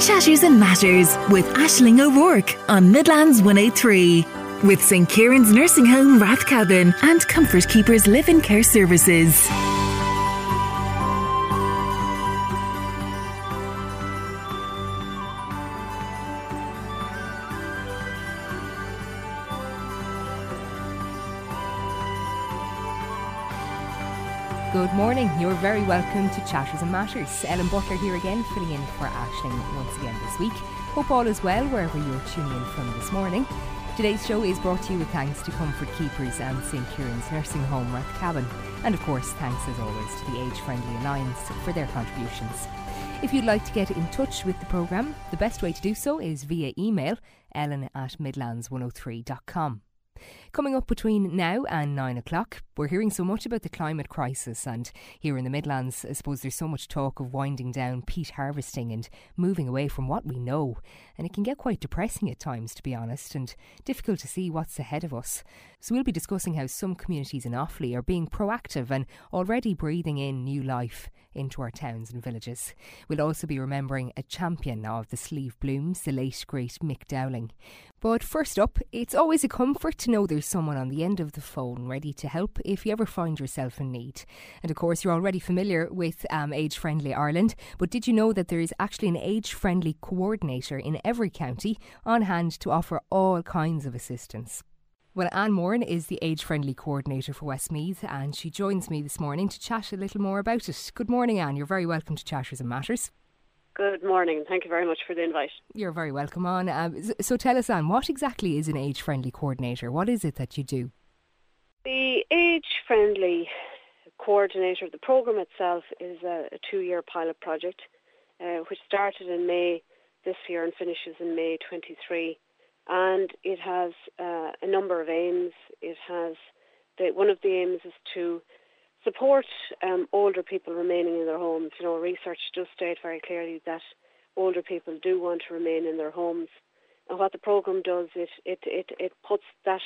Chatters and Matters with Ashling O'Rourke on Midlands 103. With St. Kieran's Nursing Home Rathcabbin and Comfort Keepers Live Care Services. Morning. You're very welcome to Chatters and Matters. Ellen Butler here again, filling in for Ashling once again this week. Hope all is well wherever you're tuning in from this morning. Today's show is brought to you with thanks to Comfort Keepers and St Kieran's Nursing Home Rathcabbin. And of course, thanks as always to the Age Friendly Alliance for their contributions. If you'd like to get in touch with the programme, the best way to do so is via email ellen at midlands103.com. Coming up between now and nine o'clock, we're hearing so much about the climate crisis, and here in the Midlands, I suppose there's so much talk of winding down peat harvesting and moving away from what we know. And it can get quite depressing at times, to be honest, and difficult to see what's ahead of us. So we'll be discussing how some communities in Offaly are being proactive and already breathing in new life into our towns and villages. We'll also be remembering a champion of the Slieve Blooms, the late great Mick Dowling. But first up, it's always a comfort to know there's someone on the end of the phone ready to help if you ever find yourself in need. And of course, you're already familiar with um, Age Friendly Ireland, but did you know that there is actually an age friendly coordinator in every county on hand to offer all kinds of assistance? Well, Anne Moran is the age friendly coordinator for Westmeath, and she joins me this morning to chat a little more about it. Good morning, Anne. You're very welcome to Chatters and Matters. Good morning. Thank you very much for the invite. You're very welcome on. Um, so tell us, Anne, what exactly is an age friendly coordinator? What is it that you do? The age friendly coordinator of the programme itself is a, a two year pilot project uh, which started in May this year and finishes in May 23. And it has uh, a number of aims. It has the, one of the aims is to support um, older people remaining in their homes. You know, research does state very clearly that older people do want to remain in their homes. And what the programme does, it, it, it, it puts that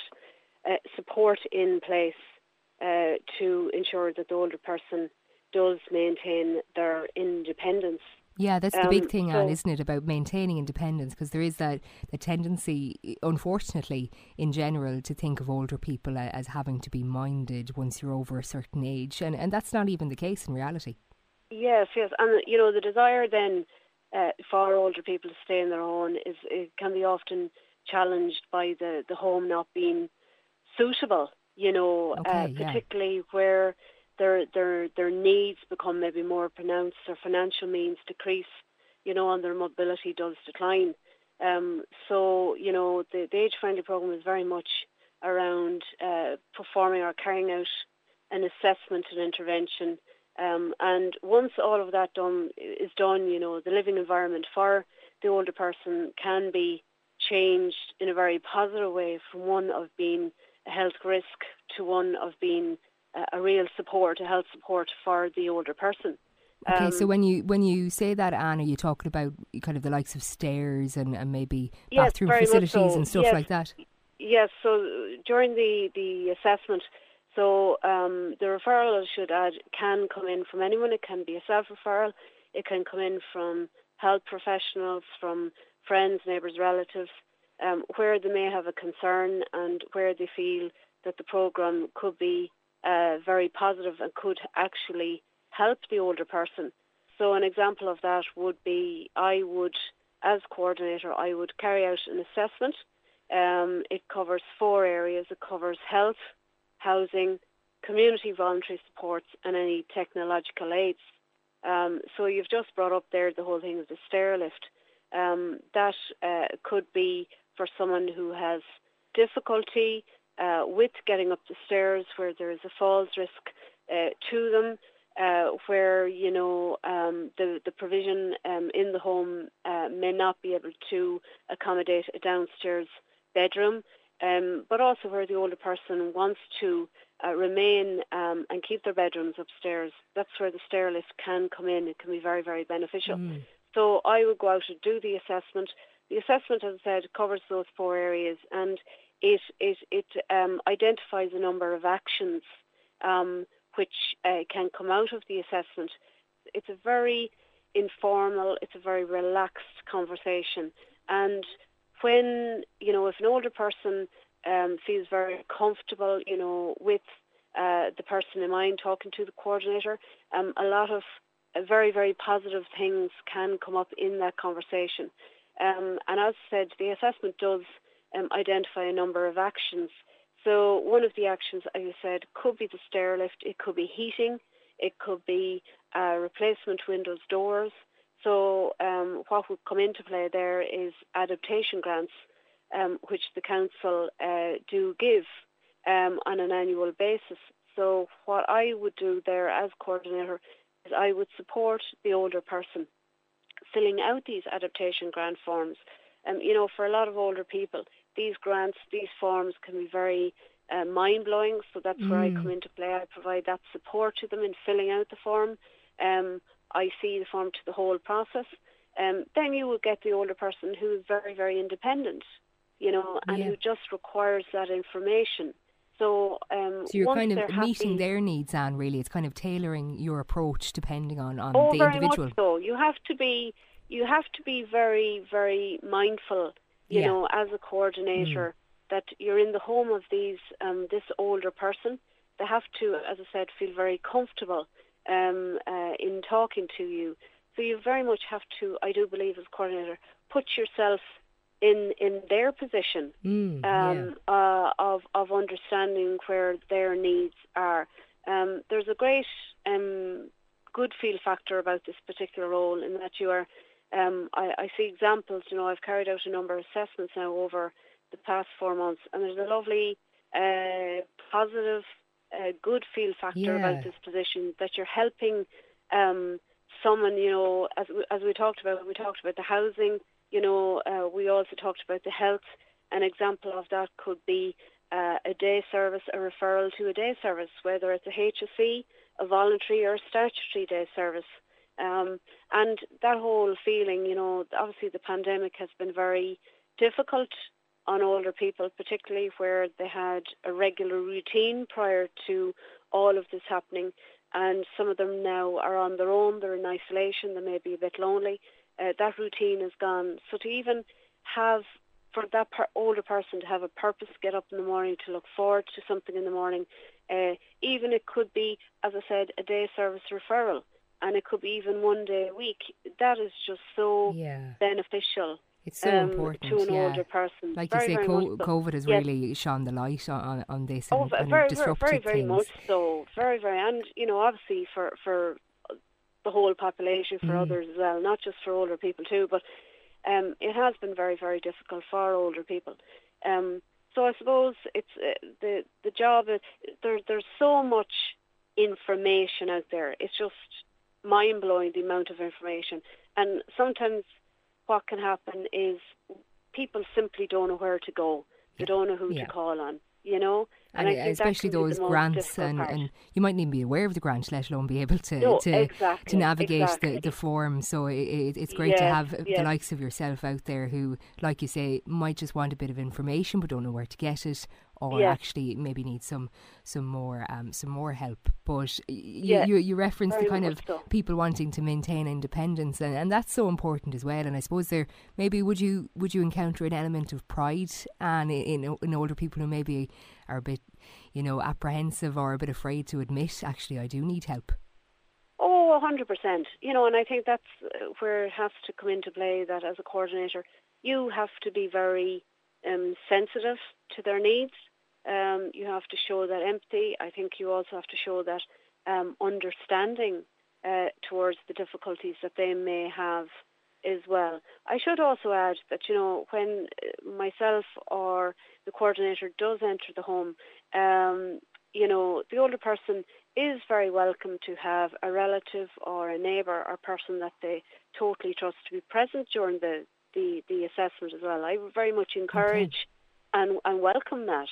uh, support in place uh, to ensure that the older person does maintain their independence yeah, that's the um, big thing, so, Anne, isn't it, about maintaining independence? Because there is that the tendency, unfortunately, in general, to think of older people as having to be minded once you're over a certain age, and and that's not even the case in reality. Yes, yes, and you know the desire then uh, for older people to stay in their own is it can be often challenged by the the home not being suitable. You know, okay, uh, particularly yeah. where their their their needs become maybe more pronounced, their financial means decrease, you know, and their mobility does decline. Um, so you know, the, the age friendly program is very much around uh, performing or carrying out an assessment and intervention. Um, and once all of that done is done, you know, the living environment for the older person can be changed in a very positive way from one of being a health risk to one of being a real support, a health support for the older person. Okay, um, so when you when you say that, Anne, are you talking about kind of the likes of stairs and, and maybe yes, bathroom facilities so. and stuff yes. like that? Yes. So during the the assessment, so um, the referral I should add can come in from anyone. It can be a self referral. It can come in from health professionals, from friends, neighbours, relatives, um, where they may have a concern and where they feel that the programme could be uh, very positive and could actually help the older person. So an example of that would be I would, as coordinator, I would carry out an assessment. Um, it covers four areas. It covers health, housing, community voluntary supports, and any technological aids. Um, so you've just brought up there the whole thing of the stair lift. Um, that uh, could be for someone who has difficulty uh, with getting up the stairs where there is a falls risk uh, to them, uh, where you know um, the the provision um, in the home uh, may not be able to accommodate a downstairs bedroom, um, but also where the older person wants to uh, remain um, and keep their bedrooms upstairs. That's where the stair lift can come in. It can be very very beneficial. Mm. So I would go out and do the assessment. The assessment, as I said, covers those four areas and it it it um, identifies a number of actions um, which uh, can come out of the assessment. It's a very informal. It's a very relaxed conversation, and when you know if an older person um, feels very comfortable, you know, with uh, the person in mind talking to the coordinator, um, a lot of uh, very very positive things can come up in that conversation. Um, and as said, the assessment does um, identify a number of actions. So one of the actions, as I said, could be the stair lift, it could be heating, it could be uh, replacement windows, doors. So um, what would come into play there is adaptation grants, um, which the council uh, do give um, on an annual basis. So what I would do there as coordinator is I would support the older person filling out these adaptation grant forms. Um, you know, for a lot of older people, these grants, these forms can be very uh, mind blowing. So that's mm. where I come mm. into play. I provide that support to them in filling out the form. Um, I see the form to the whole process. Um, then you will get the older person who is very, very independent, you know, and yeah. who just requires that information. So, um, so you're kind of meeting happy, their needs, and really, it's kind of tailoring your approach depending on, on oh, the very individual. Much so you have to be you have to be very very mindful, you yeah. know, as a coordinator mm. that you're in the home of these um, this older person. They have to, as I said, feel very comfortable um, uh, in talking to you. So you very much have to, I do believe, as coordinator, put yourself in in their position mm, um, yeah. uh, of of understanding where their needs are. Um, there's a great um, good feel factor about this particular role in that you are. Um, I, I, see examples. You know, I've carried out a number of assessments now over the past four months, and there's a lovely, uh, positive, uh, good feel factor yeah. about this position that you're helping um, someone. You know, as as we talked about, we talked about the housing you know, uh, we also talked about the health. An example of that could be uh, a day service, a referral to a day service, whether it's a HSE, a voluntary or a statutory day service. Um, and that whole feeling, you know, obviously the pandemic has been very difficult on older people, particularly where they had a regular routine prior to all of this happening. And some of them now are on their own, they're in isolation, they may be a bit lonely uh, that routine is gone. So to even have for that per- older person to have a purpose, get up in the morning to look forward to something in the morning, uh, even it could be, as I said, a day service referral, and it could be even one day a week. That is just so yeah. beneficial. It's so um, important to an yeah. older person. Like very, you say, co- COVID has yes. really shone the light on, on this oh, and, very, and very, disrupted very, very things. much so. Very, very, and you know, obviously for for the whole population for mm. others as well, not just for older people too. But um, it has been very, very difficult for older people. Um, so I suppose it's uh, the the job. Is, there, there's so much information out there. It's just mind blowing the amount of information, and sometimes what can happen is people simply don't know where to go. They don't know who yeah. to call on. You know, and, and uh, especially those grants and, and you mightn't even be aware of the grant let alone be able to no, to, exactly, to navigate exactly. the, the form so it, it, it's great yes, to have yes. the likes of yourself out there who like you say might just want a bit of information but don't know where to get it or yes. actually maybe need some some more um, some more help. But y- yes, you you reference the kind of so. people wanting to maintain independence, and, and that's so important as well. And I suppose there maybe would you would you encounter an element of pride and in, in, in older people who maybe are a bit you know apprehensive or a bit afraid to admit actually I do need help. Oh, 100%. You know, and I think that's uh, where it has to come into play that as a coordinator, you have to be very um, sensitive to their needs um, you have to show that empathy. I think you also have to show that um, understanding uh, towards the difficulties that they may have as well. I should also add that, you know, when uh, myself or the coordinator does enter the home, um, you know, the older person is very welcome to have a relative or a neighbour or person that they totally trust to be present during the, the, the assessment as well. I very much encourage okay. and, and welcome that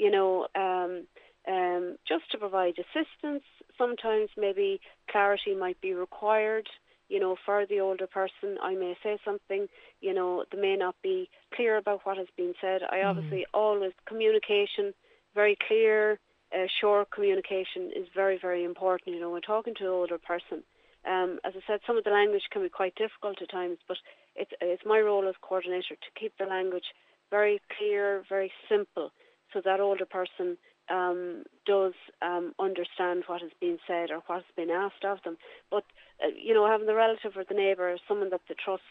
you know, um, um, just to provide assistance. Sometimes maybe clarity might be required. You know, for the older person, I may say something. You know, they may not be clear about what has been said. I mm-hmm. obviously always communication, very clear, uh, short communication is very, very important. You know, when talking to an older person, um, as I said, some of the language can be quite difficult at times, but it's, it's my role as coordinator to keep the language very clear, very simple, so that older person um, does um, understand what is being said or what has been asked of them. But, uh, you know, having the relative or the neighbour someone that they trust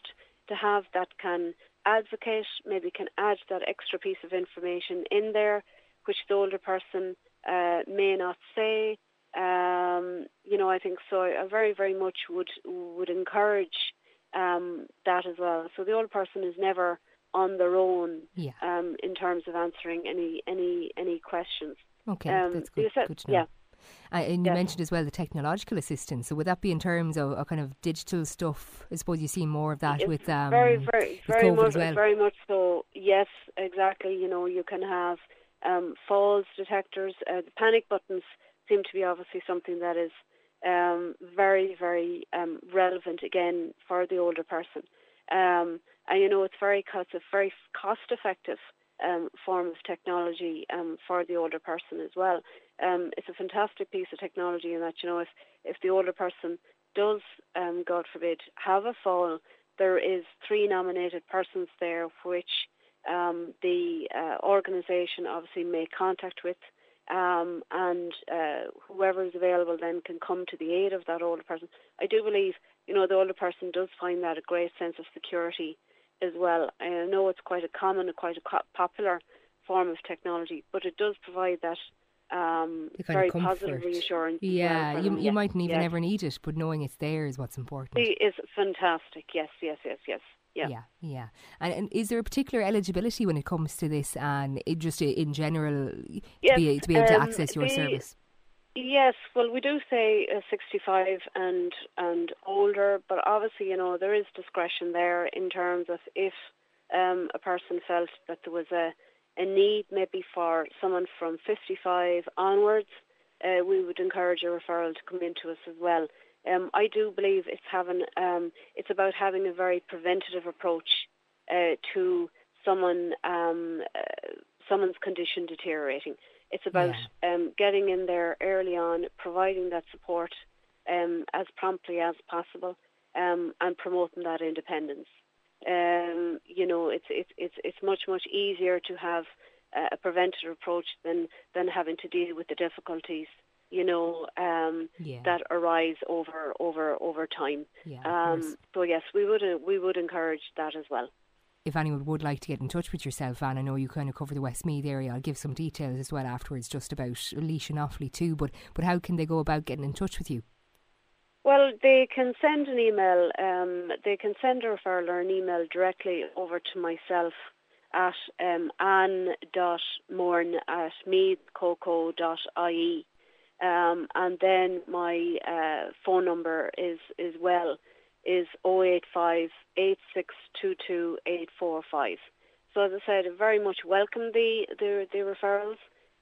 to have that can advocate, maybe can add that extra piece of information in there, which the older person uh, may not say. Um, you know, I think so. I very, very much would would encourage um, that as well. So the older person is never on their own yeah. um, in terms of answering any any any questions. Okay, um, that's good. Said, good to know. Yeah. Uh, and you mentioned as well the technological assistance. So would that be in terms of, of kind of digital stuff? I suppose you see more of that it's with um, very, very, very much, well. very much so. Yes, exactly. You know, you can have um, falls detectors. Uh, the panic buttons seem to be obviously something that is um, very, very um, relevant again for the older person. Um, and you know, it's very it's a very cost effective um, form of technology um, for the older person as well. Um, it's a fantastic piece of technology in that you know if if the older person does, um, God forbid, have a fall, there is three nominated persons there which um, the uh, organisation obviously make contact with. Um, and uh, whoever is available then can come to the aid of that older person. I do believe, you know, the older person does find that a great sense of security as well. I know it's quite a common, and quite a popular form of technology, but it does provide that um, very positive reassurance. Yeah, well you, you mightn't even yes. ever need it, but knowing it's there is what's important. It is fantastic. Yes, yes, yes, yes. Yeah. yeah, yeah. And, and, is there a particular eligibility when it comes to this, and it just in general yes, to be to be able um, to access your the, service? Yes, well, we do say uh, 65 and and older, but obviously, you know, there is discretion there in terms of if um, a person felt that there was a, a need maybe for someone from 55 onwards, uh, we would encourage a referral to come into us as well. Um, I do believe it's having um, it's about having a very preventative approach uh, to someone um, uh, someone's condition deteriorating. It's about Yeah. um, getting in there early on, providing that support um, as promptly as possible, um, and promoting that independence. Um, you know, it's it's it's it's much much easier to have uh, a preventative approach than than having to deal with the difficulties. You know um, Yeah, that arise over over over time. yeah. Um, so yes, we would uh, we would encourage that as well. if anyone would like to get in touch with yourself, and I know you kind of cover the Westmeath area, I'll give some details as well afterwards, just about Laois and Offaly too. But but how can they go about getting in touch with you? Well, they can send an email. Um, they can send a referral or an email directly over to myself at um, anne.moran at meathcoco.ie. Um, and then my uh, phone number is is well is 085 8622 845. So as I said, I very much welcome the the, the referrals.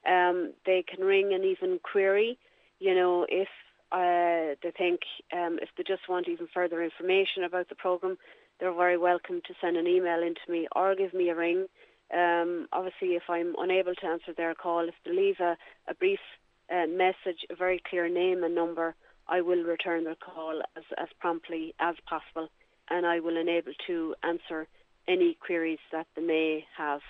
Um, they can ring and even query, you know, if uh, they think um, if they just want even further information about the program, they're very welcome to send an email into me or give me a ring. Um, obviously, if I'm unable to answer their call, if they leave a, a brief uh, message, a very clear name and number, I will return their call as, as promptly as possible and I will enable to answer any queries that they may have.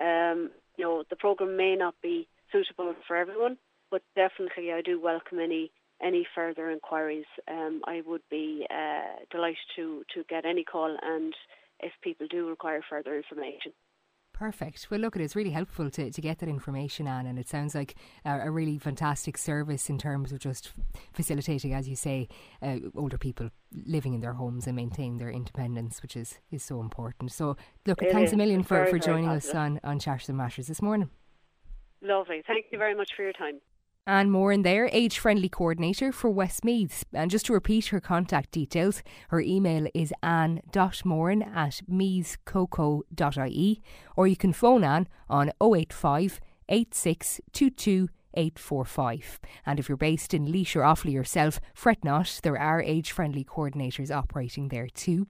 Um, you know, the program may not be suitable for everyone, but definitely I do welcome any any further inquiries. Um, I would be uh, delighted to, to get any call and if people do require further information. Perfect. Well, look, it's really helpful to, to get that information, Anne, and it sounds like a, a really fantastic service in terms of just facilitating, as you say, uh, older people living in their homes and maintaining their independence, which is, is so important. So, look, It thanks is. a million It's for, very, for joining us on, on Chatters and Matters this morning. Lovely. Thank you very much for your time. Anne Moran there, age friendly coordinator for Westmeath. And just to repeat her contact details, her email is anne.moran at meathcoco.ie or you can phone Anne on 085 8622 845. And if you're based in Laois or Offaly yourself, fret not, there are age friendly coordinators operating there too.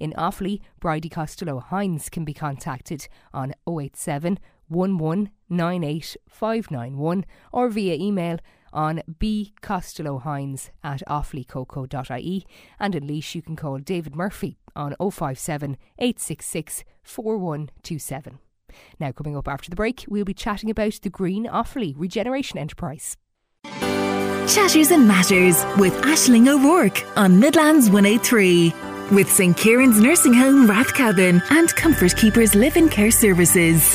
In Offaly, Bridie Costello Hines can be contacted on 087 1198591 or via email on B Costello at offalycoco.ie and in Laois you can call David Murphy on 057 866 4127. Now, coming up after the break, we'll be chatting about the Green Offaly Regeneration Enterprise. Chatters and Matters with Ashling O'Rourke on Midlands 103 with St Kieran's Nursing Home Rathcabbin and Comfort Keepers Live in Care Services.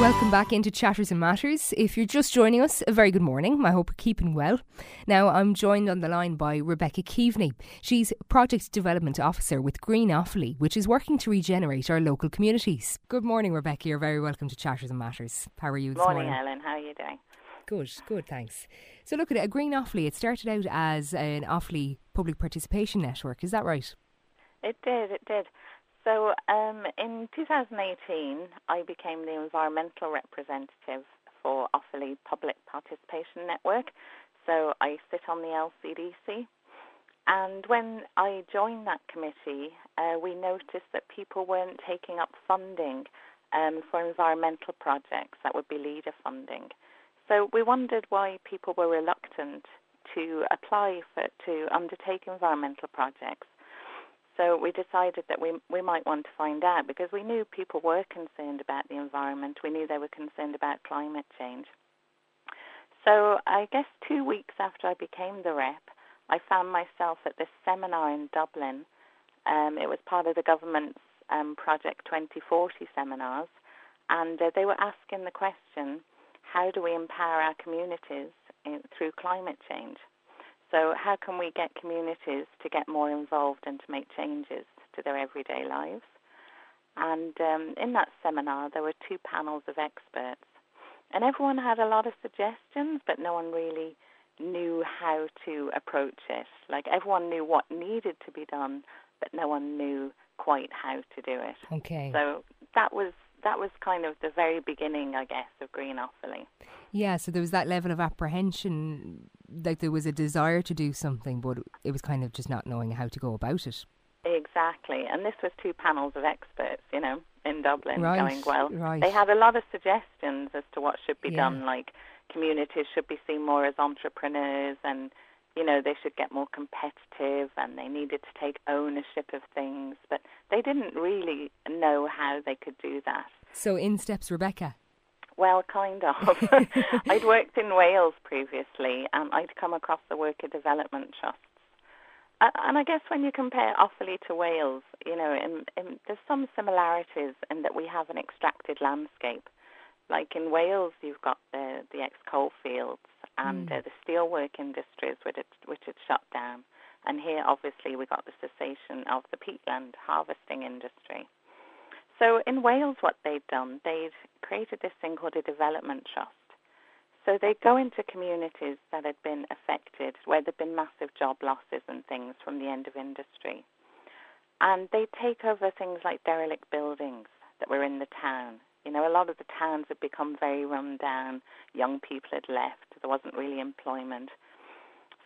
Welcome back into Chatters and Matters. If you're just joining us, a very good morning. I hope you're keeping well. Now, I'm joined on the line by Rebecca Keaveney. She's Project Development Officer with Green Offaly, which is working to regenerate our local communities. Good morning, Rebecca. You're very welcome to Chatters and Matters. How are you this morning? Morning, Ellen. How are you doing? Good, good, thanks. So, look at it, Green Offaly. It started out as an Offaly public participation network. Is that right? It did, it did. So um, in 2018, I became the environmental representative for Offaly Public Participation Network. So I sit on the LCDC. And when I joined that committee, uh, we noticed that people weren't taking up funding um, for environmental projects that would be LEADER funding. So we wondered why people were reluctant to apply for to undertake environmental projects. So we decided that we we might want to find out because we knew people were concerned about the environment. We knew they were concerned about climate change. So I guess two weeks after I became the rep, I found myself at this seminar in Dublin. Um, it was part of the government's um, Project 2040 seminars, and uh, they were asking the question, how do we empower our communities in, through climate change? So, how can we get communities to get more involved and to make changes to their everyday lives? And um, in that seminar, there were two panels of experts, and everyone had a lot of suggestions, but no one really knew how to approach it. Like everyone knew what needed to be done, but no one knew quite how to do it. Okay. So that was that was kind of the very beginning, I guess, of Green Offaly. Yeah, so there was that level of apprehension, like there was a desire to do something, but it was kind of just not knowing how to go about it. Exactly, and this was two panels of experts, you know, in Dublin, right, going well. Right. They had a lot of suggestions as to what should be yeah. done, like communities should be seen more as entrepreneurs and you know, they should get more competitive and they needed to take ownership of things, but they didn't really know how they could do that. So in steps Rebecca. Well, kind of. I'd worked in Wales previously and I'd come across the worker development trusts. And I guess when you compare Offaly to Wales, you know, in, in, there's some similarities in that we have an extracted landscape. Like in Wales, you've got the, the ex-coal fields and mm. uh, the steelwork industries which had, which had shut down. And here, obviously, we got the cessation of the peatland harvesting industry. So in Wales, what they'd done, they'd created this thing called a development trust. So they'd go into communities that had been affected, where there'd been massive job losses and things from the end of industry. And they'd take over things like derelict buildings that were in the town you know, a lot of the towns had become very run down. Young people had left. There wasn't really employment.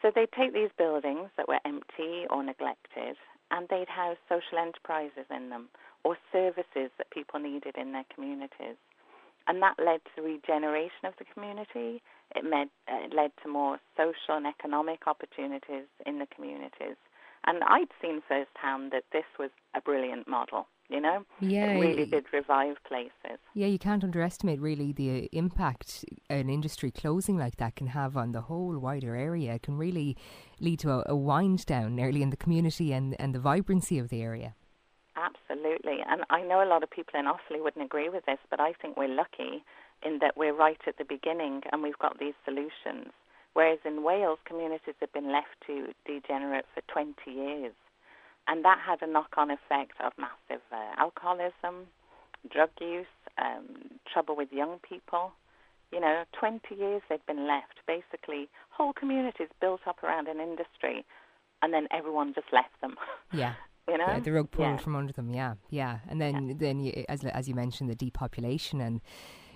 So they'd take these buildings that were empty or neglected and they'd house social enterprises in them or services that people needed in their communities. And that led to regeneration of the community. It, med, it led to more social and economic opportunities in the communities. And I'd seen firsthand that this was a brilliant model you know? Yeah. It really did revive places. Yeah, you can't underestimate really the impact an industry closing like that can have on the whole wider area. It can really lead to a, a wind down nearly in the community and, and the vibrancy of the area. Absolutely. And I know a lot of people in Offaly wouldn't agree with this, but I think we're lucky in that we're right at the beginning and we've got these solutions. Whereas in Wales, communities have been left to degenerate for 20 years and that had a knock-on effect of massive uh, alcoholism, drug use, um, trouble with young people. You know, 20 years they've been left. Basically, whole communities built up around an industry, and then everyone just left them. Yeah. you know, yeah, the rug pulled yeah. from under them. Yeah, yeah, and then yeah. then you, as as you mentioned, the depopulation and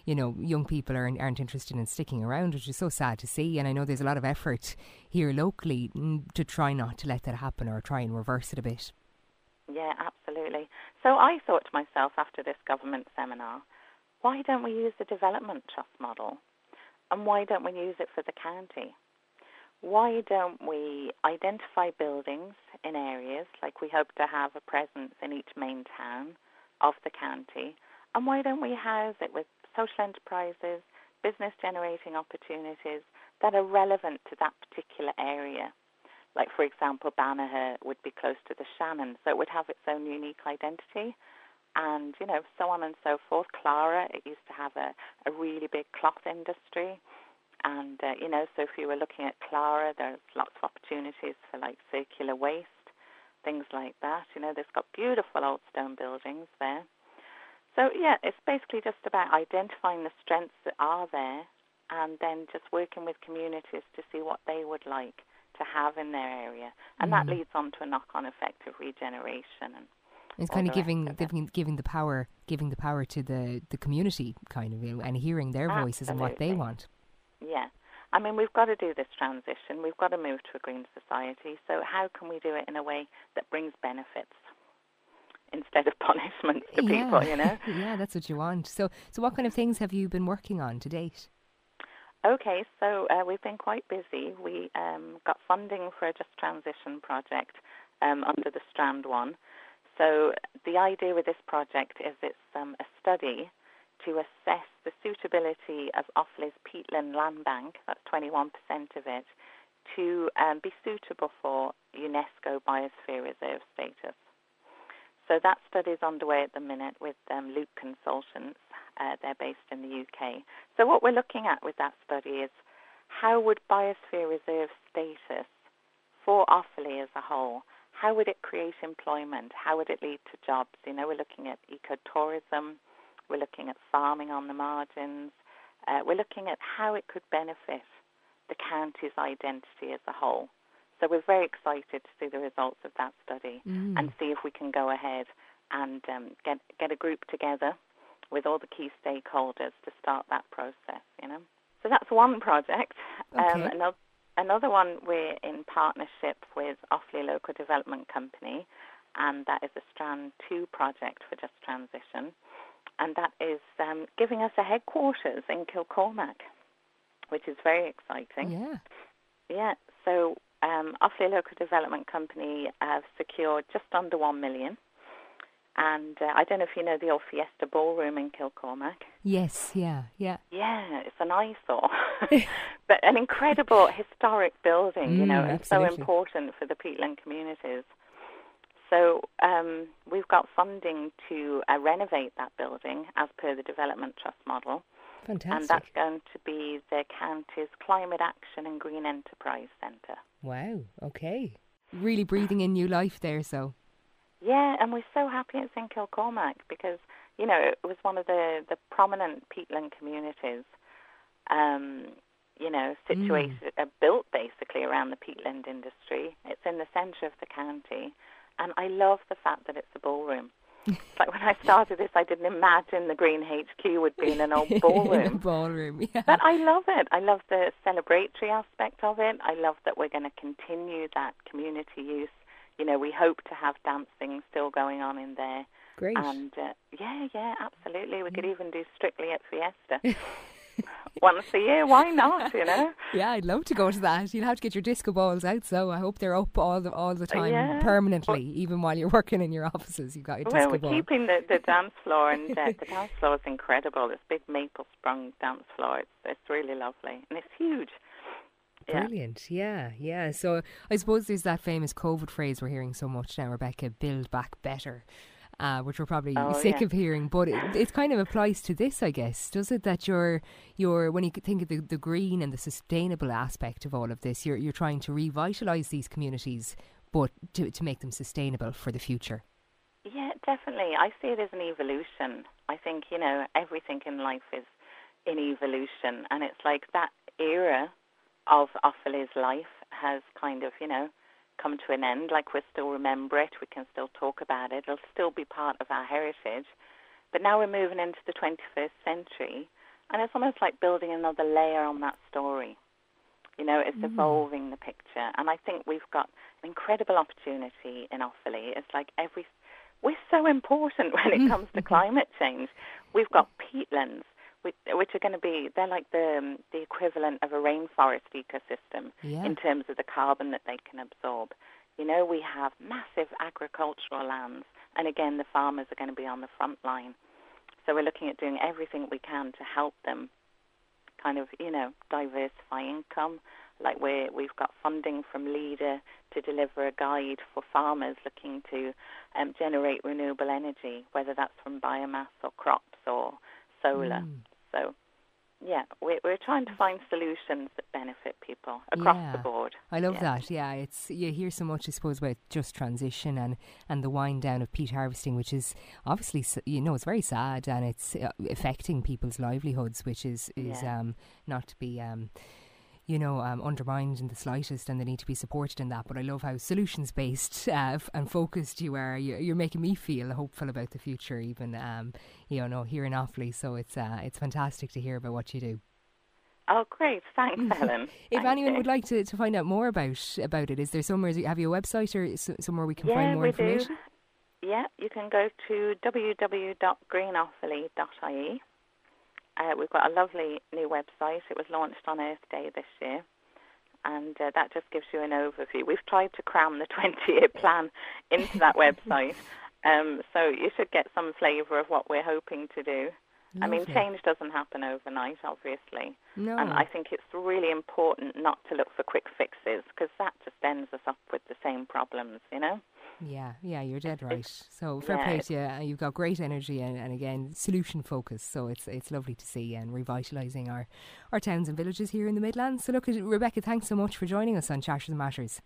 you know, young people aren't, aren't interested in sticking around, which is so sad to see. And I know there's a lot of effort here locally mm, to try not to let that happen or try and reverse it a bit. Yeah, absolutely. So I thought to myself after this government seminar, why don't we use the development trust model? And why don't we use it for the county? why don't we identify buildings in areas like we hope to have a presence in each main town of the county, and why don't we house it with social enterprises, business generating opportunities that are relevant to that particular area? Like, for example, Banagher would be close to the Shannon, so it would have its own unique identity. And, you know, so on and so forth. Clara, it used to have a, a really big cloth industry. And, uh, you know, so if you were looking at Clara, there's lots of opportunities for like circular waste, things like that. You know, there's got beautiful old stone buildings there. So, yeah, it's basically just about identifying the strengths that are there and then just working with communities to see what they would like to have in their area. And mm. that leads on to a knock on effect of regeneration and it's kind of giving, of giving giving the power giving the power to the, the community kind of and hearing their Absolutely. voices and what they want. Yeah. I mean, we've got to do this transition. We've got to move to a green society. So, how can we do it in a way that brings benefits instead of punishment to yeah. people? You know. yeah, that's what you want. So, so what kind of things have you been working on to date? Okay, so uh, we've been quite busy. We um, got funding for a Just Transition project um, under the Strand one. So the idea with this project is it's um, a study to assess the suitability of Offaly's peatland land bank, that's 21% of it, to um, be suitable for UNESCO Biosphere Reserve status. So that study is underway at the minute with um, Loop Consultants. Uh, they're based in the UK. So what we're looking at with that study is how would Biosphere Reserve status for Offaly as a whole, how would it create employment? How would it lead to jobs? You know, we're looking at ecotourism, we're looking at farming on the margins. Uh, we're looking at how it could benefit the county's identity as a whole. So we're very excited to see the results of that study mm. and see if we can go ahead and um, get get a group together with all the key stakeholders to start that process. You know, so that's one project. Um, okay. Um, another, another one we're in partnership with Offaly Local Development Company, and that is a Strand Two project for Just Transition and that is um, giving us a headquarters in Kilcormac, which is very exciting. Yeah. Yeah. So um, Offaly Local Development Company have secured just under one million. And uh, I don't know if you know the old Fiesta Ballroom in Kilcormac. Yes, yeah, yeah. Yeah, it's an eyesore. but an incredible historic building, you know, mm, and so important for the peatland communities. So um, we've got funding to uh, renovate that building as per the Development Trust model. Fantastic. And that's going to be the county's Climate Action and Green Enterprise Centre. Wow, okay. Really breathing in new life there, so. Yeah, and we're so happy it's in Kilcormac because, you know, it was one of the, the prominent peatland communities, um, you know, situated, mm. uh, built basically around the peatland industry. It's in the centre of the county and I love the fact that it's a ballroom. Like when I started this, I didn't imagine the Green HQ would be in an old ballroom. ballroom, yeah. But I love it. I love the celebratory aspect of it. I love that we're going to continue that community use. You know, we hope to have dancing still going on in there. Great. And uh, yeah, yeah, absolutely. We could even do Strictly at Fiesta. once a year. Why not? You know. Yeah, I'd love to go to that. You'll have to get your disco balls out. So I hope they're up all the all the time, yeah. permanently, well, even while you're working in your offices. You've got your disco well, we're keeping the, the dance floor, and uh, the dance floor is incredible. This big maple sprung dance floor. It's it's really lovely, and it's huge. Brilliant. Yeah. yeah, yeah. So I suppose there's that famous COVID phrase we're hearing so much now, Rebecca, build back better uh, which we're probably oh, sick yeah. of hearing. But it, it kind of applies to this, I guess, does it? That you're you're when you think of the, the green and the sustainable aspect of all of this, you're you're trying to revitalise these communities, but to to make them sustainable for the future. Yeah, definitely. I see it as an evolution. I think you know everything in life is in evolution, and it's like that era of Offaly's life has kind of you know come to an end. Like we still remember it, we can still talk about it. It'll still be part of our heritage. But now we're moving into the 21st century, and it's almost like building another layer on that story. You know, it's mm. evolving the picture, and I think we've got an incredible opportunity in Offaly. It's like every we're so important when it comes to climate change. We've got peatlands, which, which are going to be they're like the um, the equivalent of a rainforest ecosystem Yeah. in terms of the carbon that they can absorb. You know, we have massive agricultural lands, and again, the farmers are going to be on the front line. So we're looking at doing everything we can to help them kind of, you know, diversify income. Like we we've got funding from LEADER to deliver a guide for farmers looking to um, generate renewable energy, whether that's from biomass or crops or solar. Mm. So, yeah, we're, we're trying to find solutions that benefit people across Yeah. the board. I love Yeah. that. Yeah, it's you hear so much, I suppose, about just transition and and the wind down of peat harvesting, which is obviously you know it's very sad and it's uh, affecting people's livelihoods, which is is Yeah. um not to be um you know um, undermined in the slightest, and they need to be supported in that. But I love how solutions based uh, f- and focused you are. You're, you're making me feel hopeful about the future, even um you know here in Offaly. So it's uh, it's fantastic to hear about what you do. Oh, great. Thanks, Helen. If Thank anyone you. would like to, to find out more about about it, is there somewhere have you a website or somewhere we can yeah, find more information? do. Yeah, you can go to www.greenoffaly.ie. Uh, we've got a lovely new website. It was launched on Earth Day this year, and uh, that just gives you an overview. We've tried to cram the 20-year plan into that website, um, so you should get some flavour of what we're hoping to do. I mean, change doesn't happen overnight, obviously. No, And I think it's really important not to look for quick fixes because that just ends us up with the same problems, you know? Yeah, yeah, you're dead right. So fair yeah, play it's- to you. Uh, you've got great energy and, and again solution focus. So it's it's lovely to see and revitalising our our towns and villages here in the Midlands. So look, uh, Rebecca, thanks so much for joining us on Chatters and Matters.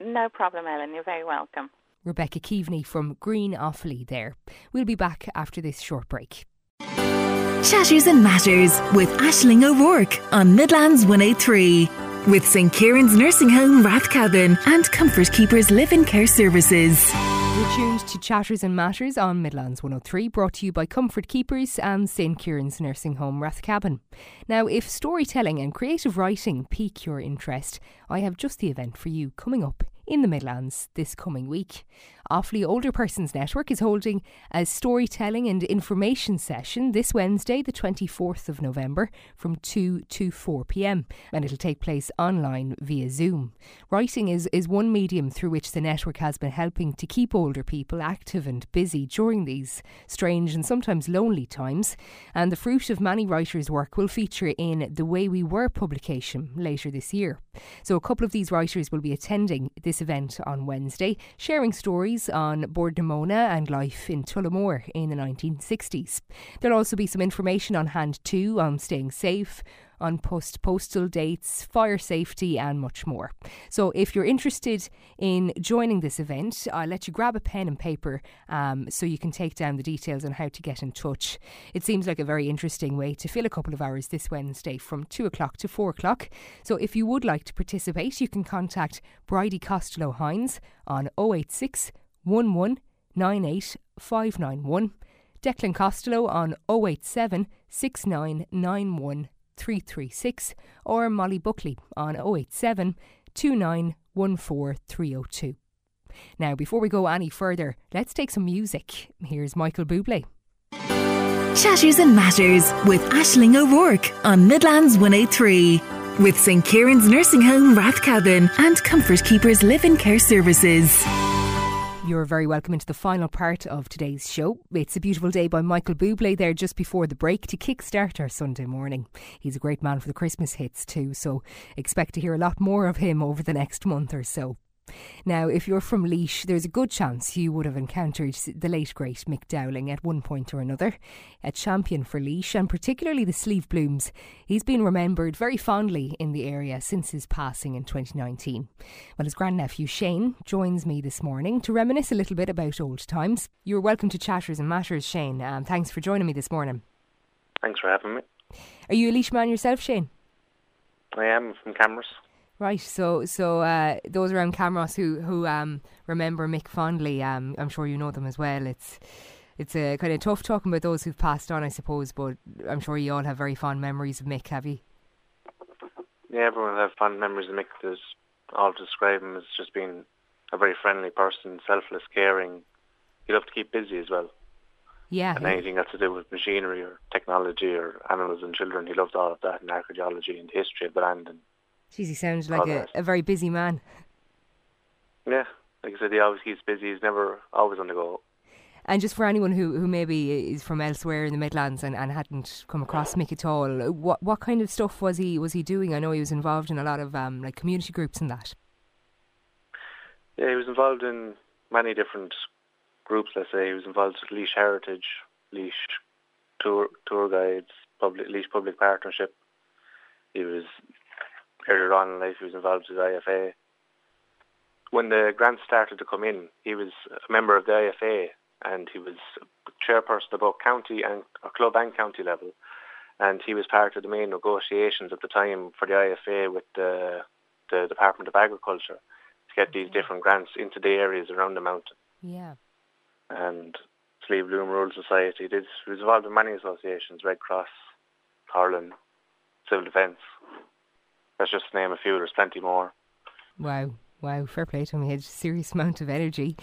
No problem, Ellen. You're very welcome. Rebecca Keaveney from Green Offaly there. We'll be back after this short break. Chatters and Matters with Ashling O'Rourke on Midlands 103. With St. Kieran's Nursing Home Rathcabbin and Comfort Keepers Live in Care Services. You're tuned to Chatters and Matters on Midlands 103, brought to you by Comfort Keepers and St Kieran's Nursing Home Rathcabbin. Now, if storytelling and creative writing pique your interest, I have just the event for you coming up in the Midlands this coming week. Offaly Older Persons Network is holding a storytelling and information session this Wednesday, the 24th of November, from 2 to 4 pm, and it'll take place online via Zoom. Writing is, is one medium through which the network has been helping to keep older people active and busy during these strange and sometimes lonely times. And the fruit of many writers' work will feature in The Way We Were publication later this year. So, a couple of these writers will be attending this event on Wednesday, sharing stories on Bord Mona and life in Tullamore in the 1960s. There'll also be some information on hand too on staying safe, on post postal dates, fire safety, and much more. So, if you're interested in joining this event, I'll let you grab a pen and paper um, so you can take down the details on how to get in touch. It seems like a very interesting way to fill a couple of hours this Wednesday from 2 o'clock to 4 o'clock. So, if you would like to participate, you can contact Bridie Costello Hines on 086 11 591. Declan Costello on 087 6991 336 or Molly Buckley on 087 2914 302. Now, before we go any further, let's take some music. Here's Michael Bublé. Chatters and Matters with Ashling O'Rourke on Midlands 103. With St. Kieran's Nursing Home Rathcabbin and Comfort Keepers Live Care Services. You're very welcome into the final part of today's show. It's a beautiful day by Michael Bublé there just before the break to kickstart our Sunday morning. He's a great man for the Christmas hits too, so expect to hear a lot more of him over the next month or so. Now, if you're from Laois, there's a good chance you would have encountered the late great Mick Dowling at one point or another, a champion for Laois and particularly the Slieve Blooms. He's been remembered very fondly in the area since his passing in 2019. Well, his grandnephew Shane joins me this morning to reminisce a little bit about old times. You're welcome to Chatters and Matters, Shane. Um, thanks for joining me this morning. Thanks for having me. Are you a Laois man yourself, Shane? I am from Camross. Right, so so uh, those around Camross who who um, remember Mick fondly, um, I'm sure you know them as well. It's it's a kind of tough talking about those who've passed on, I suppose, but I'm sure you all have very fond memories of Mick, have you? Yeah, everyone will have fond memories of Mick. There's all to describe him as just being a very friendly person, selfless, caring. He loved to keep busy as well. Yeah. And yeah. anything that's to do with machinery or technology or animals and children, he loved all of that and archaeology and the history of the land. And Jeez, he sounds like a, a very busy man. yeah, like I said, he always keeps busy. He's never always on the go. And just for anyone who, who maybe is from elsewhere in the Midlands and, and hadn't come across Mick at all, what what kind of stuff was he was he doing? I know he was involved in a lot of um, like community groups and that. Yeah, he was involved in many different groups. Let's say he was involved with Laois Heritage, Laois Tour Tour Guides, Public Laois Public Partnership. He was earlier on in life. He was involved with IFA. When the grants started to come in, he was a member of the IFA, and he was chairperson of both county and or club and county level. And he was part of the main negotiations at the time for the IFA with the the Department of Agriculture to get these different grants into the areas around the mountain. Yeah. And Slieve Bloom Rural Society did he was involved in many associations, Red Cross, Carlin, Civil Defence. That's just to name a few, there's plenty more. Wow. Wow. Fair play to him. He had a serious amount of energy.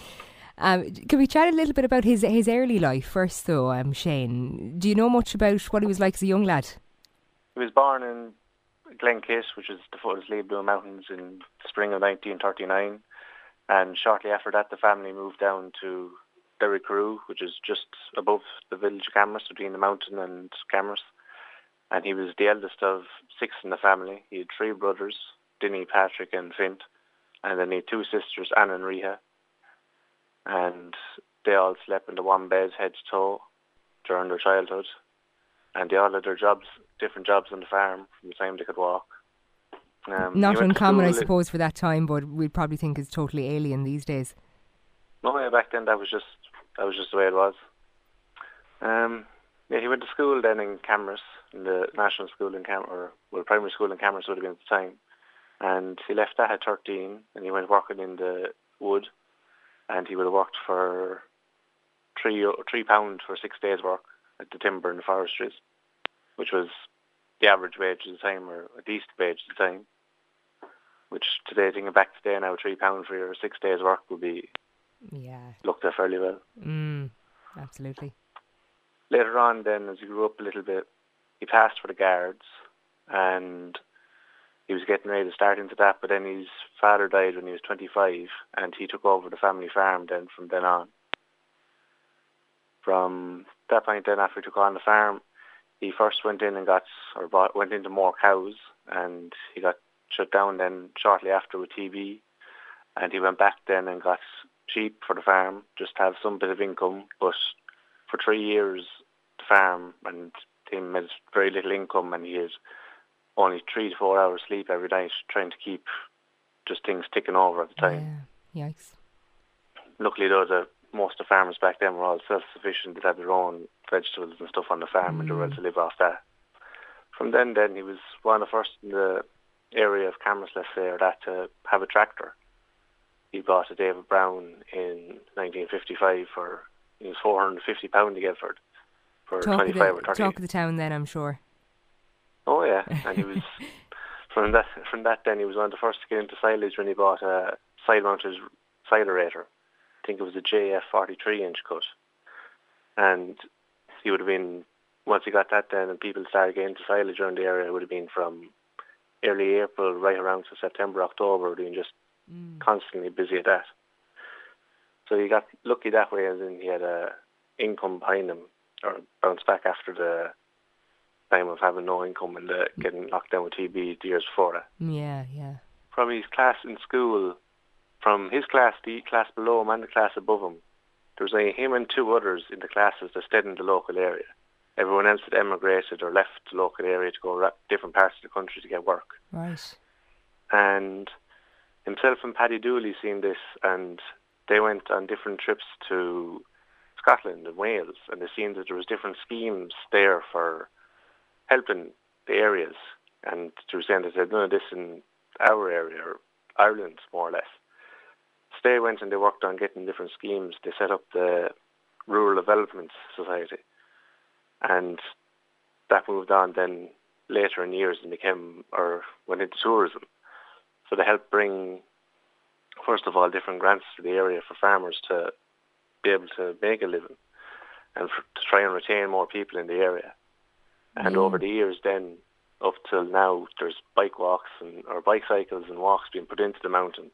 Um, can we chat a little bit about his his early life first, though, um, Shane? Do you know much about what he was like as a young lad? He was born in Glenkit, which is the foot of the Slieve Mountains in the spring of 1939. And shortly after that, the family moved down to Derry Derrycarew, which is just above the village of Camross, between the mountain and Camross. And he was the eldest of six in the family. He had three brothers, Dinny, Patrick and Fint. And then he had two sisters, Anne and Riha. And they all slept in the one bed, head to toe, during their childhood. And they all had their jobs, different jobs on the farm from the time they could walk. Um, Not uncommon, I suppose, for that time, but we'd probably think it's totally alien these days. No, yeah, back then that was just that was just the way it was. Um, yeah, he went to school then in Camross, in the national school in Cam, or well, primary school in Camross would have been at the time. And he left that at 13, and he went working in the wood, and he would have worked for three three pound for six days' work at the timber and the forestries, which was the average wage at the time, or a decent wage at the time. Which today, thinking back today now, three pound for your six days' work would be Yeah. looked at fairly well. Mm, absolutely. Later on, then, as he grew up a little bit, he passed for the guards, and he was getting ready to start into that. But then his father died when he was 25, and he took over the family farm. Then from then on, from that point, then after he took on the farm, he first went in and got or bought, went into more cows, and he got shut down. Then shortly after with TB, and he went back then and got sheep for the farm, just to have some bit of income. But for three years, the farm and him had very little income, and he had only three to four hours sleep every night, trying to keep just things ticking over at the time. Yeah. Yikes. Luckily, though, the most of the farmers back then were all self-sufficient. They had their own vegetables and stuff on the farm, and they were able mm. to live off that. From then, then he was one of the first in the area of Camross, let's say, or that to have a tractor. He bought a David Brown in 1955 for it was 450 pound to get for it for Talk of, 25 or the, 30. talk of the town then, I'm sure. Oh yeah, and he was from that from that then he was one of the first to get into silage when he bought a side mounted silerator. I think it was a JF forty three inch cut. And he would have been once he got that then and people started getting into silage around the area it would have been from early April right around to September, October doing just mm. constantly busy at that. So he got lucky that way and then he had a income behind him or bounce back after the time of having no income and uh, getting locked down with TB the years before that. Yeah, yeah. From his class in school, from his class, the class below him and the class above him, there was only him and two others in the classes that stayed in the local area. Everyone else had emigrated or left the local area to go ra- different parts of the country to get work. Right. And himself and Paddy Dooley seen this and they went on different trips to Scotland and Wales and they seen that there was different schemes there for helping the areas and they were saying they said none of this in our area or Ireland more or less. So they went and they worked on getting different schemes. They set up the Rural Development Society and that moved on then later in years and became or went into tourism. So they helped bring first of all different grants to the area for farmers to be able to make a living. and for, to try and retain more people in the area. And over the years, then up till now, there's bike walks and or bike cycles and walks being put into the mountain,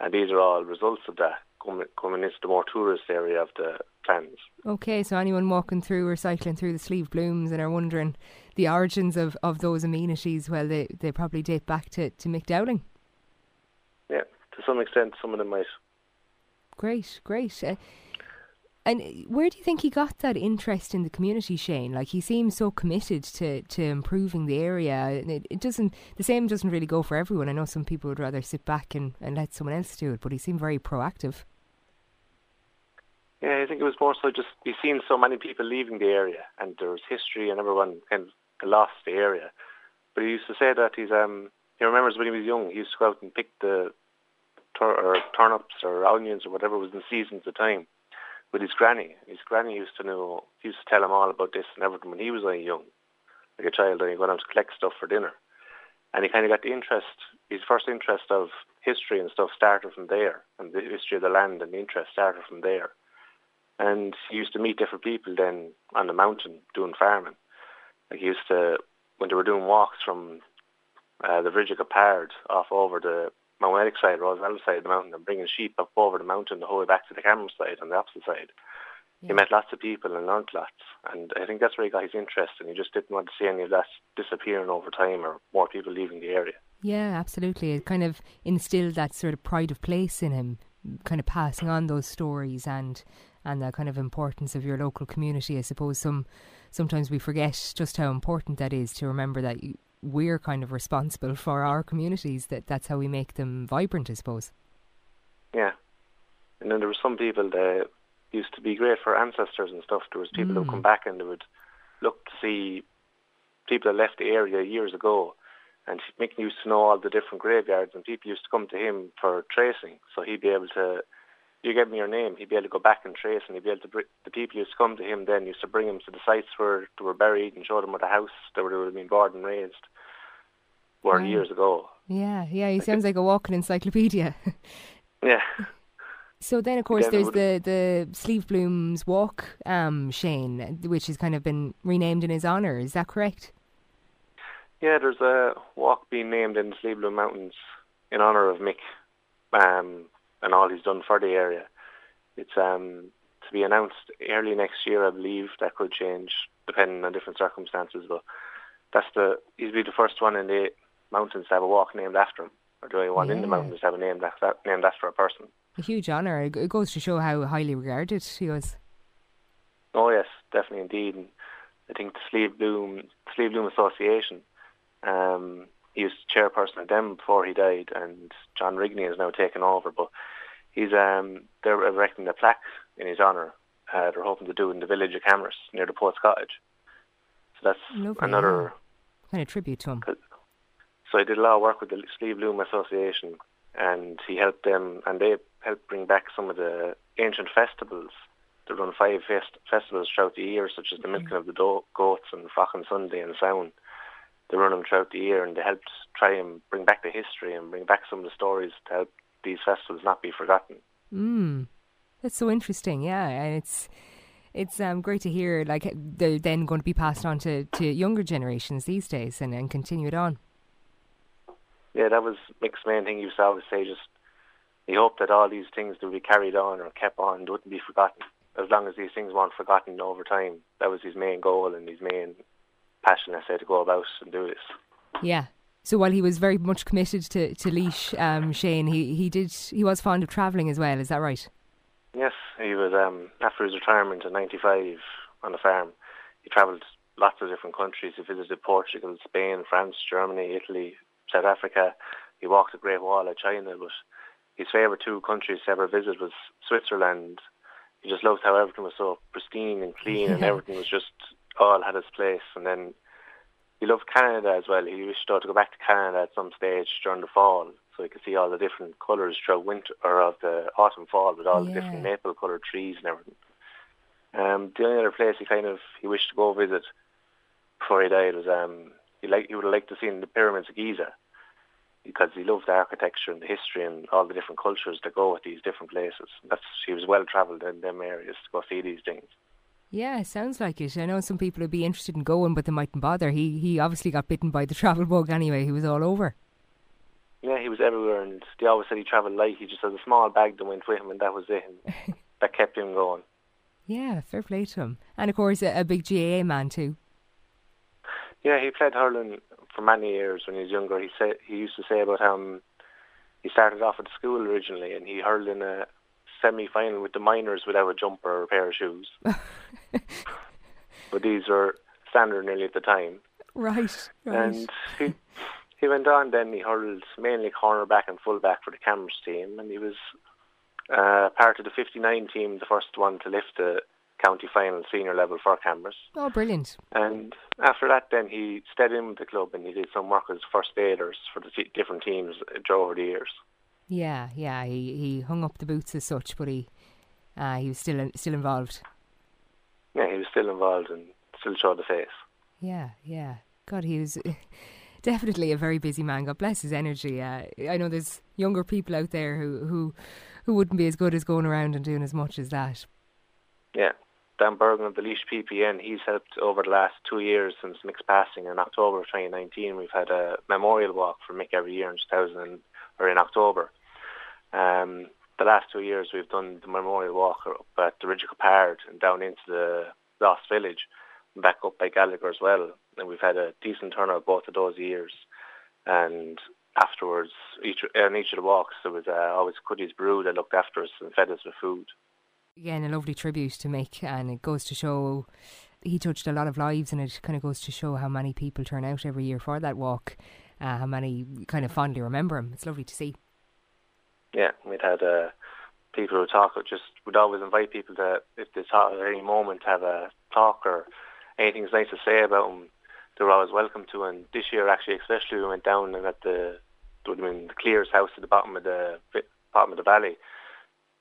and these are all results of that coming, coming into the more tourist area of the plans. Okay, so anyone walking through or cycling through the Slieve Blooms and are wondering the origins of, of those amenities, well, they, they probably date back to, to Mick Dowling. Yeah, to some extent, some of them might. Great, great. Uh, and where do you think he got that interest in the community, Shane? Like he seems so committed to, to improving the area. It, it doesn't the same doesn't really go for everyone. I know some people would rather sit back and, and let someone else do it, but he seemed very proactive. Yeah, I think it was more so just he's seen so many people leaving the area, and there was history, and everyone kind of lost the area. But he used to say that he's um he remembers when he was young, he used to go out and pick the tur- or turnips or onions or whatever was in season at the time with his granny. His granny used to know, used to tell him all about this and everything when he was only young, like a child, and he went out to collect stuff for dinner. And he kind of got the interest, his first interest of history and stuff started from there, and the history of the land and the interest started from there. And he used to meet different people then on the mountain doing farming. Like he used to, when they were doing walks from uh, the Ridge of Capard off over the Mountmellick side, Rosenallis side of the mountain, and bringing sheep up over the mountain the whole way back to the Camross side on the opposite side. Yeah. He met lots of people and learned lots, and I think that's where he got his interest, and he just didn't want to see any of that disappearing over time or more people leaving the area. Yeah, absolutely. It kind of instilled that sort of pride of place in him, kind of passing on those stories and and the kind of importance of your local community. I suppose some sometimes we forget just how important that is to remember that you, we're kind of responsible for our communities. That that's how we make them vibrant, I suppose. Yeah, and then there were some people that used to be great for ancestors and stuff. There was people mm. who come back and they would look to see people that left the area years ago. And Mick used to know all the different graveyards, and people used to come to him for tracing. So he'd be able to you give me your name, he'd be able to go back and trace, and he'd be able to bring the people used to come to him. Then used to bring him to the sites where they were buried and show them where the house they would have been born and raised were years ago. Yeah, yeah, he sounds like a walking encyclopedia. yeah. So then, of course, there's the the Slieve Blooms Walk, um, Shane, which has kind of been renamed in his honour. Is that correct? Yeah, there's a walk being named in the Slieve Bloom Mountains in honour of Mick. Um, and all he's done for the area. It's um, to be announced early next year, I believe. That could change depending on different circumstances, but that's the he'll be the first one in the mountains to have a walk named after him, or the only one yeah. in the mountains to have a name that, named after a person. A huge honour. It goes to show how highly regarded he was. Oh yes, definitely indeed. And I think the Slieve Bloom Slieve Bloom Association um, he was chairperson of them before he died, and John Rigney has now taken over. But he's um, they're erecting a plaque in his honour. Uh, they're hoping to do in the village of Camross near the Poets Cottage. So that's Lovely, another kind of tribute to him. So he did a lot of work with the Slieve Bloom Association, and he helped them, and they helped bring back some of the ancient festivals. They run five fest- festivals throughout the year, such as the milking of the do- goats and Fraughan Sunday and Sound they run them throughout the year, and they helped try and bring back the history and bring back some of the stories to help these festivals not be forgotten. Mm. That's so interesting, yeah, and it's it's um, great to hear. Like they're then going to be passed on to, to younger generations these days, and, and continue it on. Yeah, that was Mick's main thing. He used to always say, just he hoped that all these things would be carried on or kept on, wouldn't be forgotten. As long as these things weren't forgotten over time, that was his main goal and his main passion, I say, to go about and do this. Yeah. So while he was very much committed to to Laois, um, Shane, he he did he was fond of travelling as well. Is that right? Yes, he was. Um, after his retirement in '95 on the farm, he travelled lots of different countries. He visited Portugal, Spain, France, Germany, Italy, South Africa. He walked the Great Wall of China, but his favourite two countries to ever visit was Switzerland. He just loved how everything was so pristine and clean, and everything was just all had its place. And then he loved Canada as well. He wished to go back to Canada at some stage during the fall, so he could see all the different colours throughout winter or of the autumn fall with all yeah. the different maple coloured trees and everything. Um, the only other place he kind of he wished to go visit before he died was um, he like he would have liked to see the pyramids of Giza because he loved the architecture and the history and all the different cultures that go with these different places. That's he was well travelled in them areas to go see these things. Yeah, sounds like it. I know some people would be interested in going, but they mightn't bother. He he obviously got bitten by the travel bug anyway. He was all over. Yeah, he was everywhere, and they always said he travelled light. He just had a small bag that went with him, and that was it. And that kept him going. Yeah, fair play to him. And of course, a, a big GAA man too. Yeah, he played hurling for many years when he was younger. He said he used to say about how um, he started off at school originally, and he hurled in a semi-final with the minors without a jumper or a pair of shoes. but these were standard nearly at the time. Right, right. And he he went on. Then he hurled mainly cornerback and fullback for the Camross team, and he was uh, part of the 59 team, the first one to lift the county final senior level for Camross. Oh, brilliant. And after that, then he stayed in with the club and he did some work as first aiders for the t- different teams over the years. Yeah, yeah, he, he hung up the boots as such, but he uh, he was still in, still involved. Yeah, he was still involved and still showed the face. Yeah, yeah. God, he was definitely a very busy man. God bless his energy. Uh, I know there's younger people out there who, who who wouldn't be as good as going around and doing as much as that. Yeah. Dan Bergen of the Laois PPN, he's helped over the last two years since Mick's passing. In October of 2019, we've had a memorial walk for Mick every year in 2000 or in October. Um, the last two years, we've done the memorial walk up at the Ridge of Capard and down into the Lost Village, and back up by Gallagher as well. And we've had a decent turnout both of those years. And afterwards, each on each of the walks, there was uh, always Cuddy's Brew that looked after us and fed us with food. Again, a lovely tribute to make, and it goes to show he touched a lot of lives, and it kind of goes to show how many people turn out every year for that walk, uh, how many kind of fondly remember him. It's lovely to see. Yeah, we'd had uh, people who talk, just would always invite people to, if they thought at any moment, have a talk or anything's nice to say about him. They were always welcome to. And this year, actually, especially, we went down and at the would have been the Clears house at the bottom of the bottom of the valley.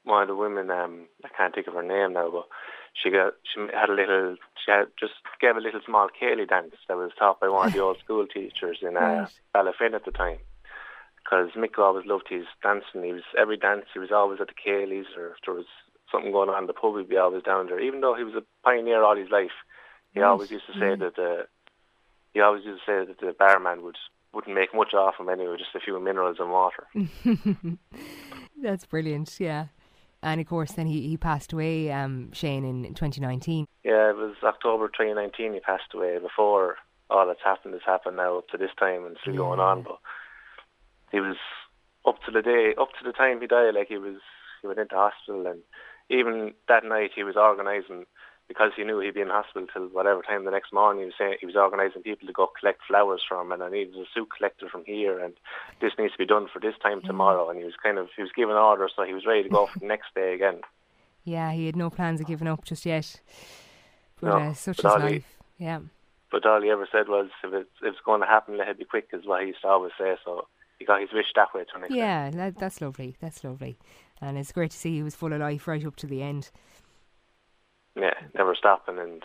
One of the women, um, I can't think of her name now, but she got she had a little she had just gave a little small Ceilidh dance that was taught by one of the old school teachers in uh, right. Ballyfin at the time. Because Mick always loved his dancing. He was every dance he was always at the Ceilidhs, or if there was something going on in the pub, he'd be always down there. Even though he was a pioneer all his life, he right. always used to say that the he always used to say that the barman would wouldn't make much off him anyway, just a few minerals and water. That's brilliant, yeah. And of course, then he, he passed away, um, Shane, in 2019. Yeah, it was October 2019 he passed away. Before all that's happened has happened now up to this time and still yeah. going on. But he was up to the day, up to the time he died, like he was, he went into hospital and even that night he was organising because he knew he'd be in hospital till whatever time the next morning. He was saying he was organising people to go collect flowers from, and I needed a suit collector from here, and this needs to be done for this time tomorrow. And he was kind of he was giving orders, so he was ready to go for the next day again. Yeah, he had no plans of giving up just yet. But no, uh, such is life. He, yeah. But all he ever said was, if it's if it's going to happen, let it be quick, is what he used to always say. So he got his wish that way. To yeah, that, that's lovely. That's lovely, and it's great to see he was full of life right up to the end yeah, never stopping. And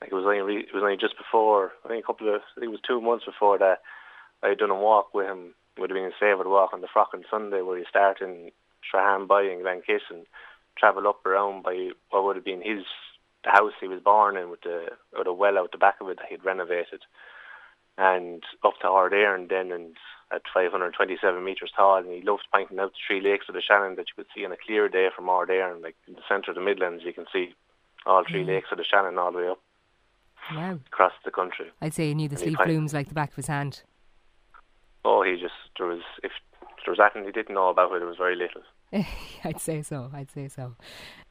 like it was only re- it was only just before I think a couple of I think it was two months before that I had done a walk with him. It would have been a favourite walk on the Fraughan Sunday, where you start in Strahan in Glenkiss and travel up around by what would have been his the house he was born in with the with a well out the back of it that he'd renovated, and up to Arderin and then and at 527 metres tall, and he loved pointing out the three lakes of the Shannon that you could see on a clear day from Arderin, and like in the centre of the Midlands, you can see all three lakes of the Shannon all the way up. Wow. Across the country. I'd say he knew the Slieve Blooms like the back of his hand. Oh, he just, there was, if there was anything he didn't know about it, it was very little. I'd say so. I'd say so.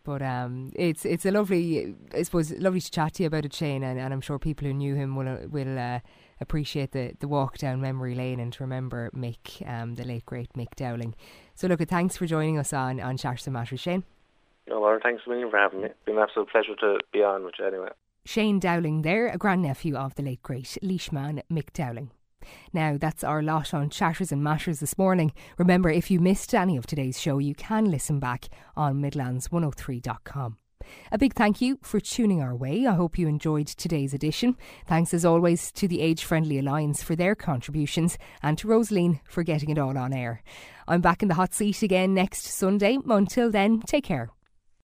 But um, it's it's a lovely, I suppose, lovely to chat to you about it, Shane, and, and I'm sure people who knew him will will uh, appreciate the, the walk down memory lane and to remember Mick, um, the late great Mick Dowling. So, look, thanks for joining us on on Chatters and Matters, Shane. No, Laura, thanks a million for having me. It's been an absolute pleasure to be on with you anyway. Shane Dowling there, a grandnephew of the late great Laoisman Mick Dowling. Now, that's our lot on Chatters and Matters this morning. Remember, if you missed any of today's show, you can listen back on Midlands103.com. A big thank you for tuning our way. I hope you enjoyed today's edition. Thanks as always to the Age Friendly Alliance for their contributions and to Rosaline for getting it all on air. I'm back in the hot seat again next Sunday. Until then, take care.